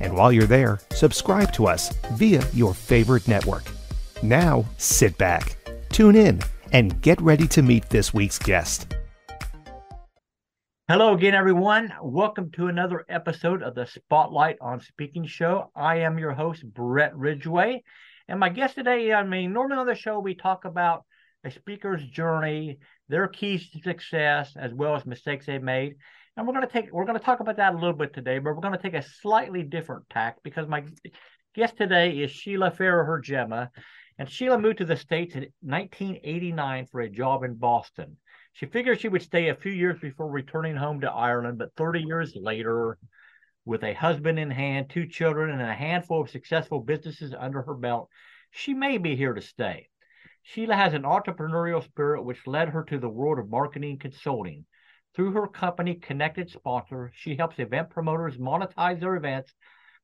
And while you're there, subscribe to us via your favorite network. Now, sit back, tune in, and get ready to meet this week's guest. Hello again, everyone. Welcome to another episode of the Spotlight on Speaking show. I am your host, Brett Ridgway. And my guest today, I mean, normally on the show, we talk about a speaker's journey, their keys to success, as well as mistakes they've made. And we're going to take we're going to talk about that a little bit today, but we're going to take a slightly different tack because my guest today is Sheila Farragher Gemma. And Sheila moved to the States in 1989 for a job in Boston. She figured she would stay a few years before returning home to Ireland, but 30 years later, with a husband in hand, two children, and a handful of successful businesses under her belt, she may be here to stay. Sheila has an entrepreneurial spirit which led her to the world of marketing consulting. Through her company, Connected Sponsor, she helps event promoters monetize their events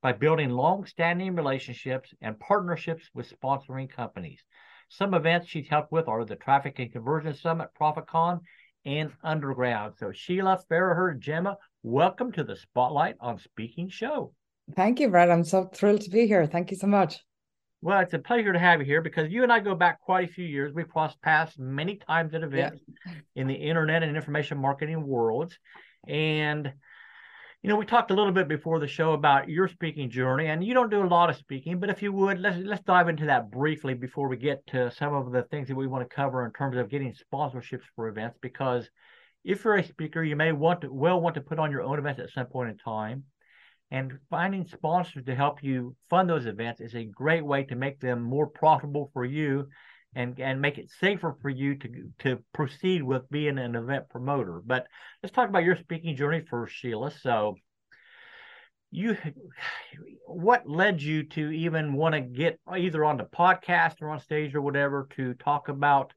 by building long-standing relationships and partnerships with sponsoring companies. Some events she's helped with are the Traffic and Conversion Summit, ProfitCon, and Underground. So Sheila Farragher, Gemma, welcome to the Spotlight on Speaking show. Thank you, Brad. I'm so thrilled to be here. Thank you so much. Well, it's a pleasure to have you here because you and I go back quite a few years. We've crossed paths many times at events yeah. in the internet and information marketing worlds. And, you know, we talked a little bit before the show about your speaking journey, and you don't do a lot of speaking, but if you would, let's let's dive into that briefly before we get to some of the things that we want to cover in terms of getting sponsorships for events. Because if you're a speaker, you may want to well want to put on your own events at some point in time and finding sponsors to help you fund those events is a great way to make them more profitable for you and, and make it safer for you to, to proceed with being an event promoter. But let's talk about your speaking journey first, Sheila. So you what led you to even want to get either on the podcast or on stage or whatever to talk about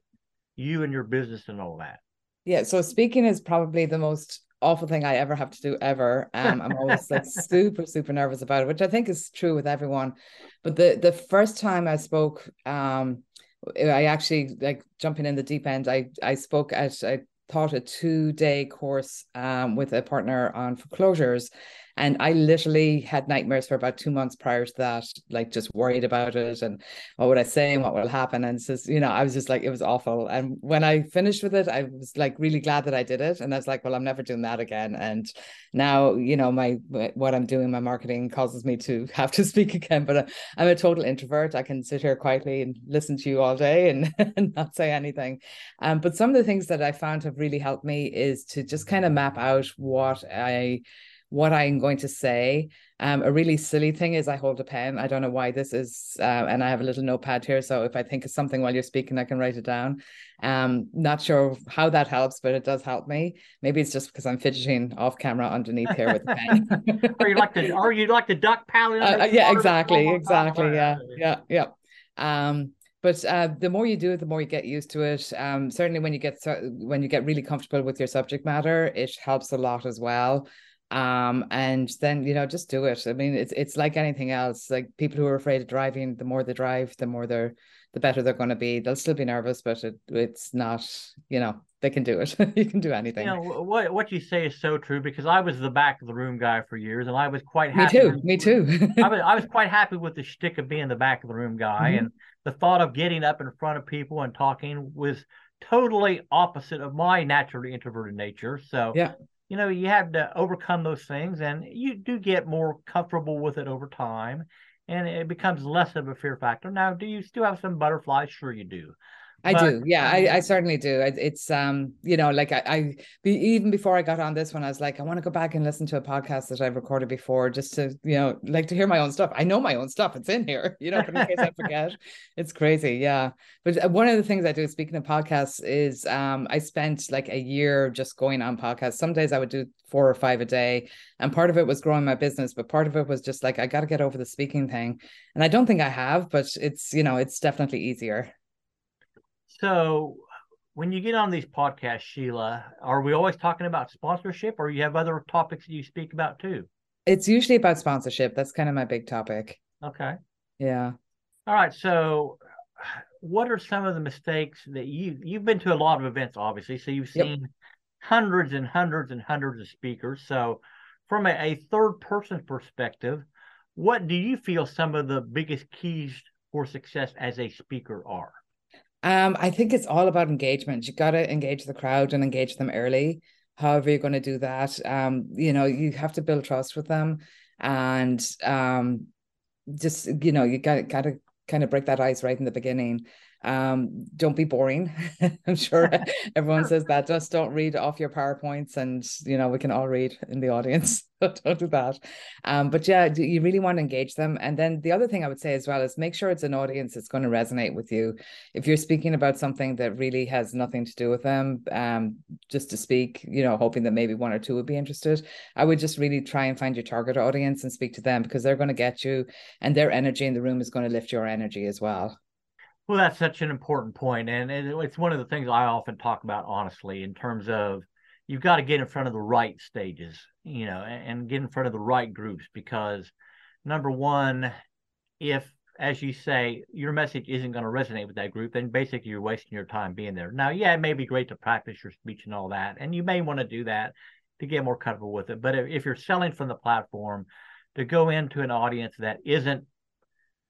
you and your business and all that? Yeah, so speaking is probably the most awful thing I ever have to do ever. Um, I'm always like super, super nervous about it, which I think is true with everyone. But the the first time I spoke, um, I actually like jumping in the deep end. I I spoke at I taught a two day course um, with a partner on foreclosures, and I literally had nightmares for about two months prior to that, like just worried about it and what would I say and what will happen. And so, you know, I was just like, it was awful. And when I finished with it, I was like really glad that I did it. And I was like, well, I'm never doing that again. And now, you know, my what I'm doing, my marketing causes me to have to speak again. But uh, I'm a total introvert. I can sit here quietly and listen to you all day and, and not say anything. Um, but some of the things that I found have really helped me is to just kind of map out what I what I'm going to say. Um, a really silly thing is I hold a pen. I don't know why this is, uh, and I have a little notepad here. So if I think of something while you're speaking, I can write it down. Um, not sure how that helps, but it does help me. Maybe it's just because I'm fidgeting off camera underneath here with the pen. or you like the, or you like the duck paddling. Uh, yeah, exactly, exactly. Yeah, yeah, yeah. Um, but uh, the more you do it, the more you get used to it. Um, certainly when you get when you get really comfortable with your subject matter, it helps a lot as well um and then you know just do it. I mean it's it's like anything else like people who are afraid of driving the more they drive the more they're the better they're going to be. They'll still be nervous but it, it's not you know they can do it. You can do anything. You know what what you say is so true because i was the back of the room guy for years and i was quite happy me too me too. I, was, I was quite happy with the shtick of being the back of the room guy mm-hmm. and the thought of getting up in front of people and talking was totally opposite of my naturally introverted nature so yeah you know, you have to overcome those things and you do get more comfortable with it over time and it becomes less of a fear factor. Now, do you still have some butterflies? Sure, you do. I but, do. Yeah, I, I certainly do. It's um, you know, like I, I be, even before I got on this one, I was like, I want to go back and listen to a podcast that I've recorded before, just to you know, like to hear my own stuff. I know my own stuff; it's in here, you know, but in case I forget, it's crazy. Yeah, but uh, one of the things I do, speaking of podcasts, is um, I spent like a year just going on podcasts. Some days I would do four or five a day, and part of it was growing my business, but part of it was just like I got to get over the speaking thing, and I don't think I have, but it's you know, it's definitely easier. So when you get on these podcasts, Sheila, are we always talking about sponsorship or you have other topics that you speak about too? It's usually about sponsorship. That's kind of my big topic. Okay. Yeah. All right. So what are some of the mistakes that you you've been to a lot of events obviously so you've seen yep. hundreds and hundreds and hundreds of speakers so from a, a third person perspective what do you feel some of the biggest keys for success as a speaker are um, I think it's all about engagement. You got to engage the crowd and engage them early. However, you're going to do that, um, you know, you have to build trust with them, and um, just you know, you got got to kind of break that ice right in the beginning um don't be boring i'm sure everyone says that just don't read off your powerpoints and you know we can all read in the audience don't do that. Um but yeah you really want to engage them? And then the other thing i would say as well is make sure it's an audience that's going to resonate with you. If you're speaking about something that really has nothing to do with them um just to speak you know hoping that maybe one or two would be interested i would just really try and find your target audience and speak to them because they're going to get you and their energy in the room is going to lift your energy as well. Well, that's such an important point, and it's one of the things I often talk about, honestly, in terms of you've got to get in front of the right stages, you know, and get in front of the right groups because number one, if as you say, your message isn't going to resonate with that group, then basically you're wasting your time being there. Now, yeah, it may be great to practice your speech and all that, and you may want to do that to get more comfortable with it. But if, if you're selling from the platform, to go into an audience that isn't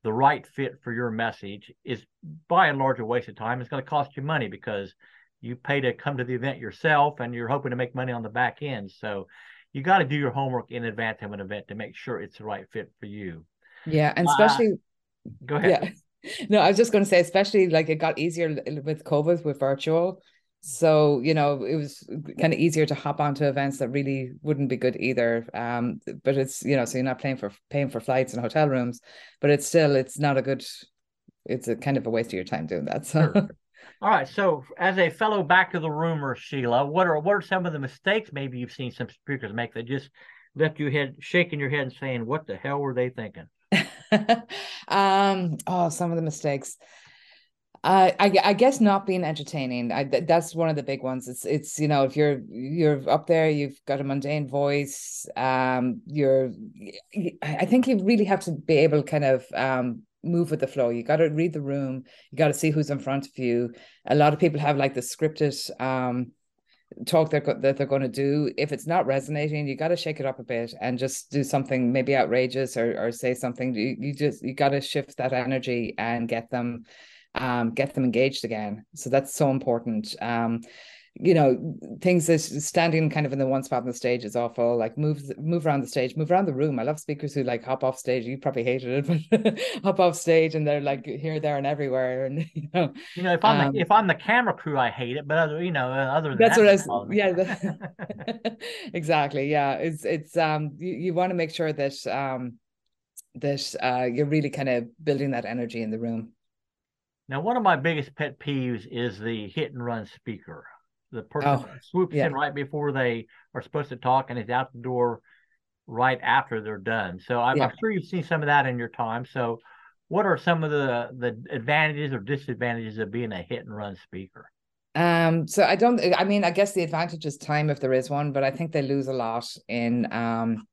the right fit for your message is by and large a waste of time. It's going to cost you money because you pay to come to the event yourself and you're hoping to make money on the back end. So you got to do your homework in advance of an event to make sure it's the right fit for you. Yeah. And especially, uh, go ahead. Yeah. No, I was just going to say, especially like it got easier with COVID with virtual so you know it was kind of easier to hop onto events that really wouldn't be good either um but it's you know so you're not paying for paying for flights and hotel rooms but it's still it's not a good it's a kind of a waste of your time doing that so sure. All right so as a fellow back of the rumor sheila what are what are some of the mistakes maybe you've seen some speakers make that just left you head shaking your head and saying what the hell were they thinking um oh some of the mistakes uh, I, I guess not being entertaining. I, that's one of the big ones. It's it's you know if you're you're up there, you've got a mundane voice. Um, you're. I think you really have to be able kind of um move with the flow. You got to read the room. You got to see who's in front of you. A lot of people have like the scripted um talk they're that they're going to do. If it's not resonating, you got to shake it up a bit and just do something maybe outrageous or or say something. You, you just you got to shift that energy and get them um, get them engaged again. So that's so important. Um, you know, things that standing kind of in the one spot on the stage is awful. Like move move around the stage, move around the room. I love speakers who like hop off stage. You probably hated it, but hop off stage and they're like here, there, and everywhere. And you know, you know, if I'm um, the, if I'm the camera crew, I hate it. But other, you know, other than that's that, what I was. Yeah, the, exactly. Yeah, it's it's um you, you want to make sure that um that uh you're really kind of building that energy in the room. Now, one of my biggest pet peeves is the hit and run speaker. The person oh, swoops yeah. in right before they are supposed to talk and is out the door right after they're done. So I'm, yeah. I'm sure you've seen some of that in your time. So, what are some of the the advantages or disadvantages of being a hit and run speaker? Um, so I don't. I mean, I guess the advantage is time if there is one, but I think they lose a lot in um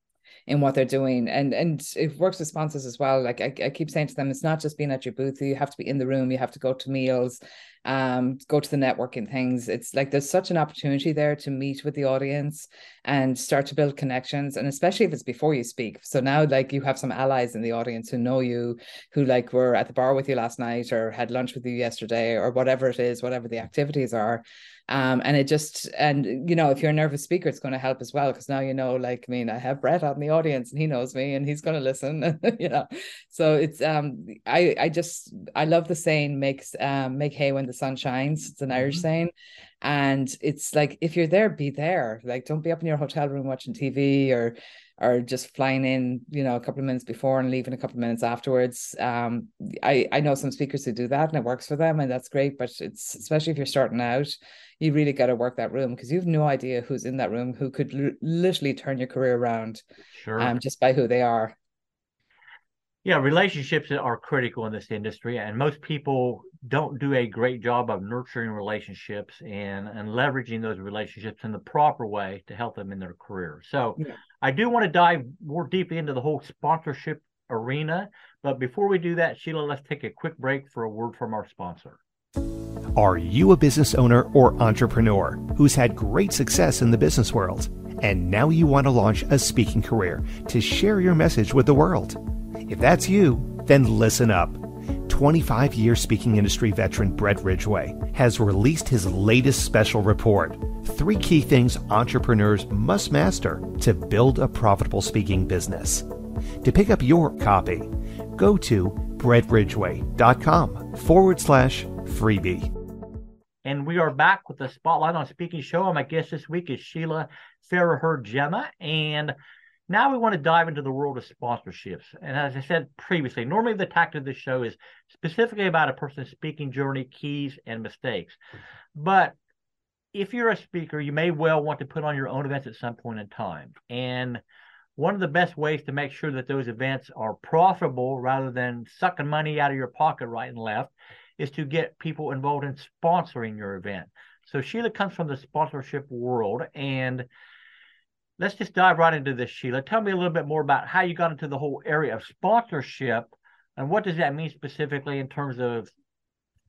in what they're doing and and it works with sponsors as well like I, I keep saying to them it's not just being at your booth you have to be in the room you have to go to meals um, go to the networking things. It's like there's such an opportunity there to meet with the audience and start to build connections. And especially if it's before you speak. So now, like, you have some allies in the audience who know you, who like were at the bar with you last night or had lunch with you yesterday or whatever it is, whatever the activities are. Um, and it just and you know if you're a nervous speaker it's going to help as well because now you know like i mean i have brett out in the audience and he knows me and he's going to listen you know. So it's um i i just i love the saying makes um make hay when the sun shines. It's an irish mm-hmm. saying and it's like if you're there be there like don't be up in your hotel room watching tv or or just flying in, you know, a couple of minutes before and leaving a couple of minutes afterwards. Um, I I know some speakers who do that and it works for them, and that's great. But it's especially if you're starting out, you really got to work that room because you've no idea who's in that room who could l- literally turn your career around, sure, um, just by who they are. Yeah, relationships are critical in this industry, and most people don't do a great job of nurturing relationships and and leveraging those relationships in the proper way to help them in their career. So, yeah. I do want to dive more deeply into the whole sponsorship arena, but before we do that, Sheila, let's take a quick break for a word from our sponsor. Are you a business owner or entrepreneur who's had great success in the business world? And now you want to launch a speaking career to share your message with the world? If that's you, then listen up. 25 year speaking industry veteran Brett Ridgway has released his latest special report Three Key Things Entrepreneurs Must Master to Build a Profitable Speaking Business. To pick up your copy, go to brettridgway.com forward slash freebie. And we are back with the Spotlight on Speaking show. My guest this week is Sheila Farragher Gemma. And now we want to dive into the world of sponsorships. And as I said previously, normally the tactic of the show is specifically about a person's speaking journey, keys, and mistakes. But if you're a speaker, you may well want to put on your own events at some point in time. And one of the best ways to make sure that those events are profitable rather than sucking money out of your pocket right and left is to get people involved in sponsoring your event. So Sheila comes from the sponsorship world and let's just dive right into this, Sheila. Tell me a little bit more about how you got into the whole area of sponsorship and what does that mean specifically in terms of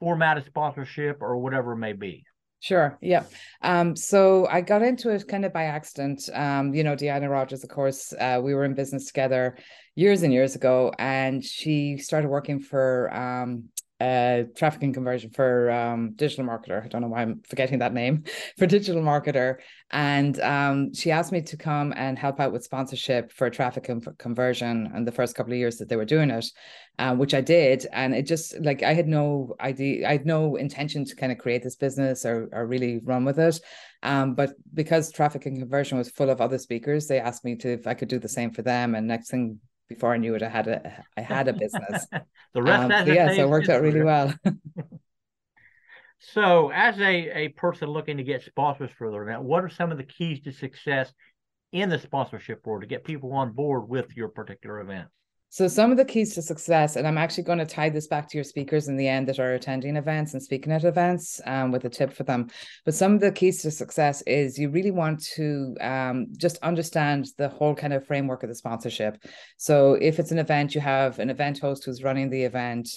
formatted sponsorship or whatever it may be. Sure. Yeah. Um, so I got into it kind of by accident. Um, you know, Deanna Rogers, of course, uh, we were in business together years and years ago, and she started working for um, uh, traffic and conversion for um, digital marketer. I don't know why I'm forgetting that name for digital marketer. And um, she asked me to come and help out with sponsorship for traffic and conversion and the first couple of years that they were doing it, uh, which I did. And it just like I had no idea, I had no intention to kind of create this business or, or really run with it. Um, but because traffic and conversion was full of other speakers, they asked me to if I could do the same for them. And next thing before I knew it, I had a I had a business. the rest, um, so yeah, so it worked out really well. so, as a a person looking to get sponsors for their event, what are some of the keys to success in the sponsorship world to get people on board with your particular event? So, some of the keys to success, and I'm actually going to tie this back to your speakers in the end that are attending events and speaking at events um, with a tip for them. But some of the keys to success is you really want to um, just understand the whole kind of framework of the sponsorship. So, if it's an event, you have an event host who's running the event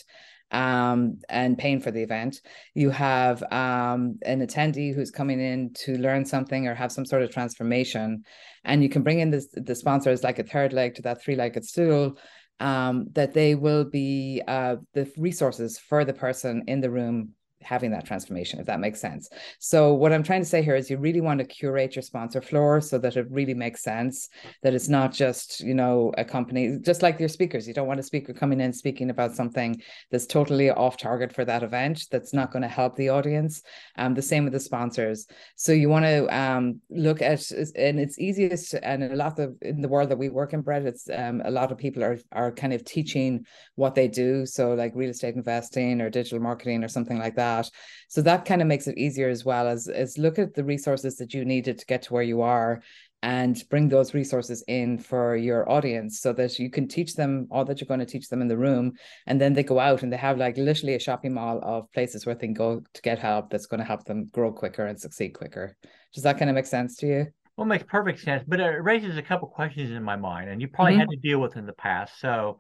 um, and paying for the event. You have um, an attendee who's coming in to learn something or have some sort of transformation. And you can bring in the, the sponsor as like a third leg to that three legged stool um, that they will be uh, the resources for the person in the room having that transformation, if that makes sense. So what I'm trying to say here is you really want to curate your sponsor floor so that it really makes sense, that it's not just, you know, a company, just like your speakers. You don't want a speaker coming in speaking about something that's totally off target for that event, that's not going to help the audience. Um, the same with the sponsors. So you want to um, look at, and it's easiest, and a lot of, in the world that we work in, Brett, it's um, a lot of people are, are kind of teaching what they do. So like real estate investing or digital marketing or something like that that. So that kind of makes it easier as well as, as look at the resources that you needed to get to where you are and bring those resources in for your audience so that you can teach them all that you're going to teach them in the room and then they go out and they have like literally a shopping mall of places where they can go to get help that's going to help them grow quicker and succeed quicker does that kind of make sense to you well it makes perfect sense but it raises a couple questions in my mind and you probably mm-hmm. had to deal with in the past so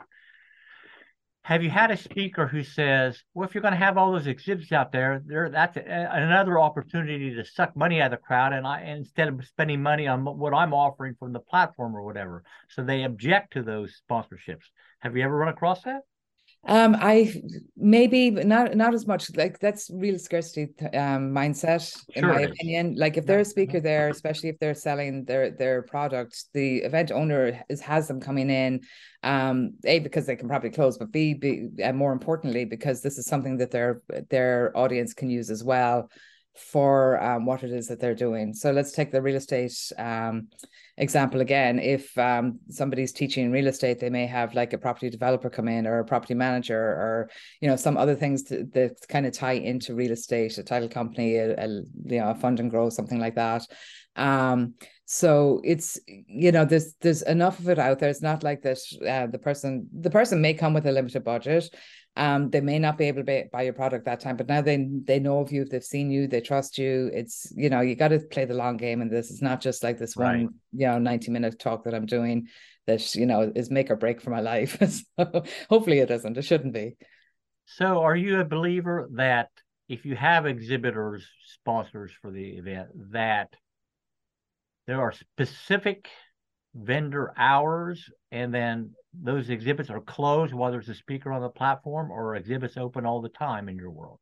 have you had a speaker who says, "Well, if you're going to have all those exhibits out there, there that's a, another opportunity to suck money out of the crowd, and I instead of spending money on what I'm offering from the platform or whatever." So they object to those sponsorships. Have you ever run across that? Um, I maybe not not as much. Like that's real scarcity um mindset, sure in my opinion. Like if there's a speaker there, especially if they're selling their their product, the event owner is has them coming in. Um, a because they can probably close, but b, b and more importantly because this is something that their their audience can use as well for um, what it is that they're doing. So let's take the real estate um, example again. If um, somebody's teaching real estate, they may have like a property developer come in or a property manager or you know some other things that, that kind of tie into real estate, a title company, a, a you know a fund and grow, something like that. Um, so it's you know there's there's enough of it out there. It's not like that. Uh, the person the person may come with a limited budget um, they may not be able to buy your product that time, but now they they know of you, they've seen you, they trust you. It's you know you got to play the long game, and this is not just like this right. one you know ninety minute talk that I'm doing that you know is make or break for my life. so hopefully it isn't. It shouldn't be. So, are you a believer that if you have exhibitors, sponsors for the event, that there are specific vendor hours and then those exhibits are closed while there's a speaker on the platform or exhibits open all the time in your world?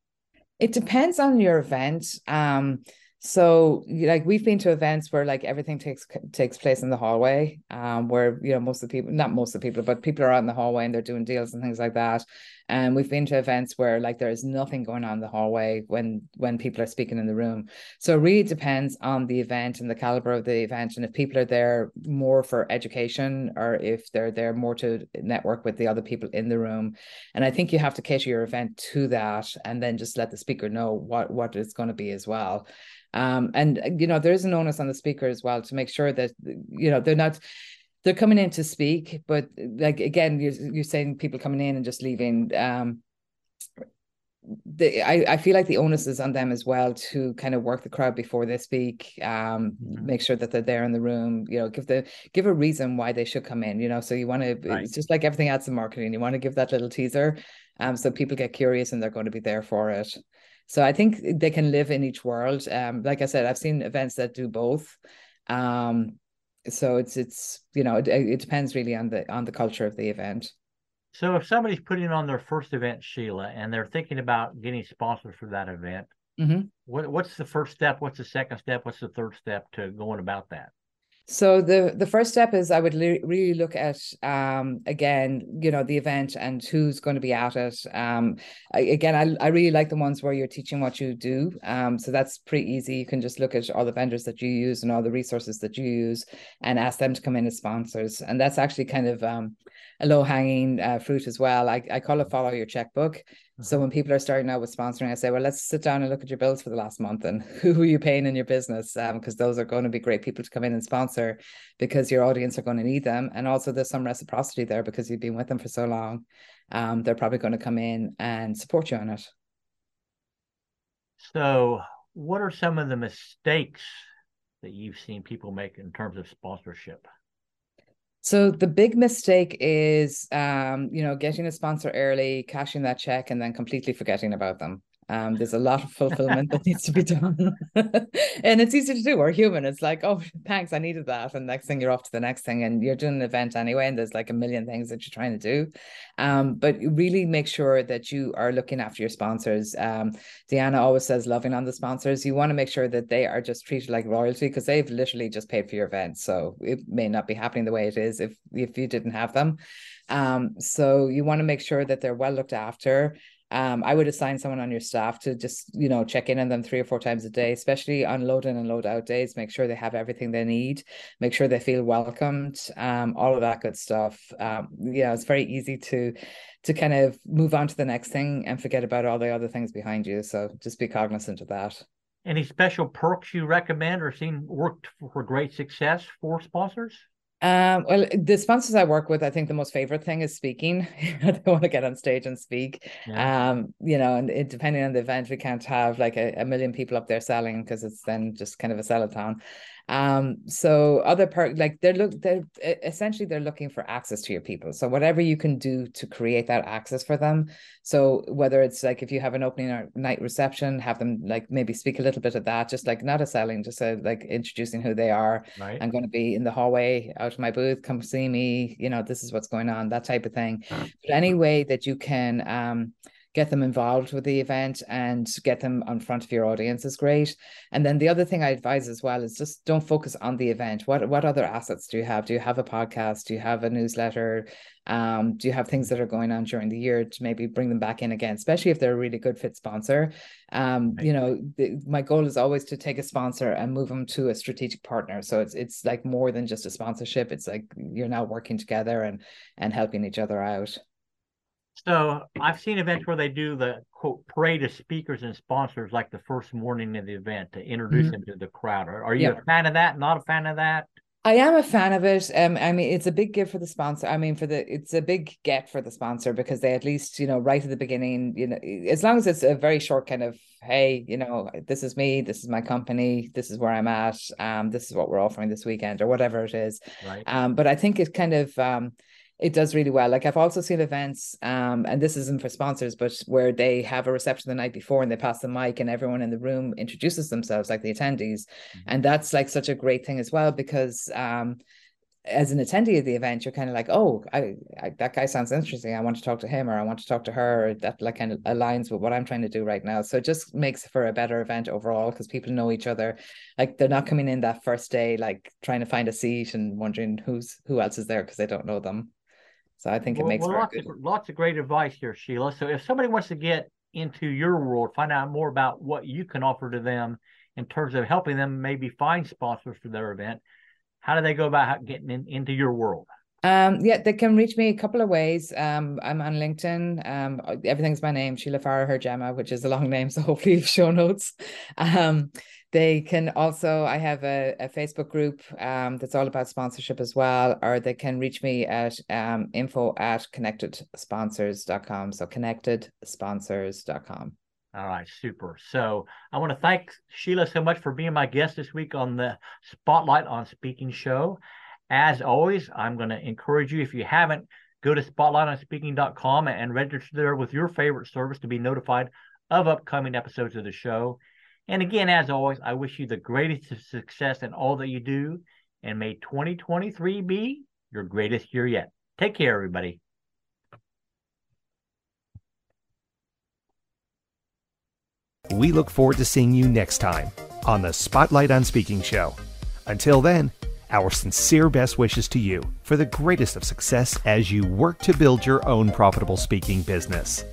It depends on your event. Um so like we've been to events where like everything takes takes place in the hallway um where you know most of the people not most of the people but people are out in the hallway and they're doing deals and things like that and we've been to events where like there is nothing going on in the hallway when when people are speaking in the room. So it really depends on the event and the caliber of the event and if people are there more for education or if they're there more to network with the other people in the room. And i think you have to cater your event to that and then just let the speaker know what what it's going to be as well. Um, and you know, there is an onus on the speaker as well to make sure that you know they're not they're coming in to speak, but like again, you're you're saying people coming in and just leaving. Um, the, I, I feel like the onus is on them as well to kind of work the crowd before they speak um mm-hmm. make sure that they're there in the room you know give the give a reason why they should come in you know so you want to it's just like everything else in marketing you want to give that little teaser um so people get curious and they're going to be there for it so I think they can live in each world. Um, like I said, I've seen events that do both. Um, so it's it's you know it, it depends really on the on the culture of the event. So if somebody's putting on their first event, Sheila, and they're thinking about getting sponsors for that event, mm-hmm. what what's the first step? What's the second step? What's the third step to going about that? So the the first step is I would li- really look at um, again, you know, the event and who's going to be at it. Um, I, again, I, I really like the ones where you're teaching what you do. Um, so that's pretty easy. You can just look at all the vendors that you use and all the resources that you use, and ask them to come in as sponsors. And that's actually kind of um, a low hanging uh, fruit as well. I I call it follow your checkbook. So when people are starting out with sponsoring, I say, well, let's sit down and look at your bills for the last month and who are you paying in your business? Because um, those are going to be great people to come in and sponsor because your audience are going to need them. And also there's some reciprocity there because you've been with them for so long. Um, they're probably going to come in and support you on it. So what are some of the mistakes that you've seen people make in terms of sponsorship? So the big mistake is, um, you know, getting a sponsor early, cashing that check, and then completely forgetting about them. Um, there's a lot of fulfillment that needs to be done. and it's easy to do. We're human. It's like, oh, thanks, I needed that. And next thing you're off to the next thing. And you're doing an event anyway. And there's like a million things that you're trying to do. Um, but really make sure that you are looking after your sponsors. Um, Deanna always says loving on the sponsors. You want to make sure that they are just treated like royalty because they've literally just paid for your event. So it may not be happening the way it is if if you didn't have them. Um, so you want to make sure that they're well looked after um, I would assign someone on your staff to just, you know, check in on them three or four times a day, especially on load in and load out days. Make sure they have everything they need, make sure they feel welcomed, um, all of that good stuff. Um, yeah, it's very easy to to kind of move on to the next thing and forget about all the other things behind you. So just be cognizant of that. Any special perks you recommend or seen worked for great success for sponsors? Um, well, the sponsors I work with, I think the most favorite thing is speaking. they want to get on stage and speak. Yeah. Um, you know, and it, depending on the event, we can't have like a, a million people up there selling because it's then just kind of a sellout Um, so other part like they're look they're essentially they're looking for access to your people. So whatever you can do to create that access for them. So whether it's like if you have an opening night reception, have them like maybe speak a little bit of that, just like not a selling, just a, like introducing who they are. Right. I'm going to be in the hallway out of my booth. Come see me. You know, this is what's going on. That type of thing. But any way that you can um get them involved with the event and get them in front of your audience is great. And then the other thing I advise as well is just don't focus on the event. What what other assets do you have? Do you have a podcast? Do you have a newsletter? Um, do you have things that are going on during the year to maybe bring them back in again, especially if they're a really good fit sponsor? Um, you know, the, my goal is always to take a sponsor and move them to a strategic partner. So it's it's like more than just a sponsorship. It's like you're now working together and and helping each other out. So I've seen events where they do the quote parade of speakers and sponsors like the first morning of the event to introduce mm-hmm. them to the crowd. Are, are you yeah. a fan of that? Not a fan of that? I am a fan of it. Um, I mean, it's a big give for the sponsor. I mean, for the it's a big get for the sponsor because they at least, you know, right at the beginning, you know, as long as it's a very short kind of, hey, you know, this is me, this is my company, this is where I'm at, um, this is what we're offering this weekend or whatever it is. Right. Um, but I think it kind of um it does really well. Like I've also seen events, um, and this isn't for sponsors, but where they have a reception the night before and they pass the mic and everyone in the room introduces themselves, like the attendees, mm-hmm. and that's like such a great thing as well because um, as an attendee of the event, you're kind of like, oh, I, I, that guy sounds interesting. I want to talk to him, or I want to talk to her. Or that like kind of aligns with what I'm trying to do right now. So it just makes for a better event overall because people know each other. Like they're not coming in that first day like trying to find a seat and wondering who's who else is there because they don't know them. So I think well, it makes well, lots, good... of, lots of great advice here, Sheila. So if somebody wants to get into your world, find out more about what you can offer to them in terms of helping them maybe find sponsors for their event, how do they go about getting in, into your world? Um, yeah, they can reach me a couple of ways. Um, I'm on LinkedIn. Um, everything's my name, Sheila Farragher Gemma, which is a long name, so hopefully you'll show notes. Um, they can also, I have a, a Facebook group um, that's all about sponsorship as well, or they can reach me at um, info at connectedsponsors.com. So connectedsponsors.com. All right, super. So I want to thank Sheila so much for being my guest this week on the Spotlight on Speaking show. As always, I'm going to encourage you, if you haven't, go to spotlightonspeaking.com and register there with your favorite service to be notified of upcoming episodes of the show. And again, as always, I wish you the greatest of success in all that you do. And may 2023 be your greatest year yet. Take care, everybody. We look forward to seeing you next time on the Spotlight on Speaking show. Until then, our sincere best wishes to you for the greatest of success as you work to build your own profitable speaking business.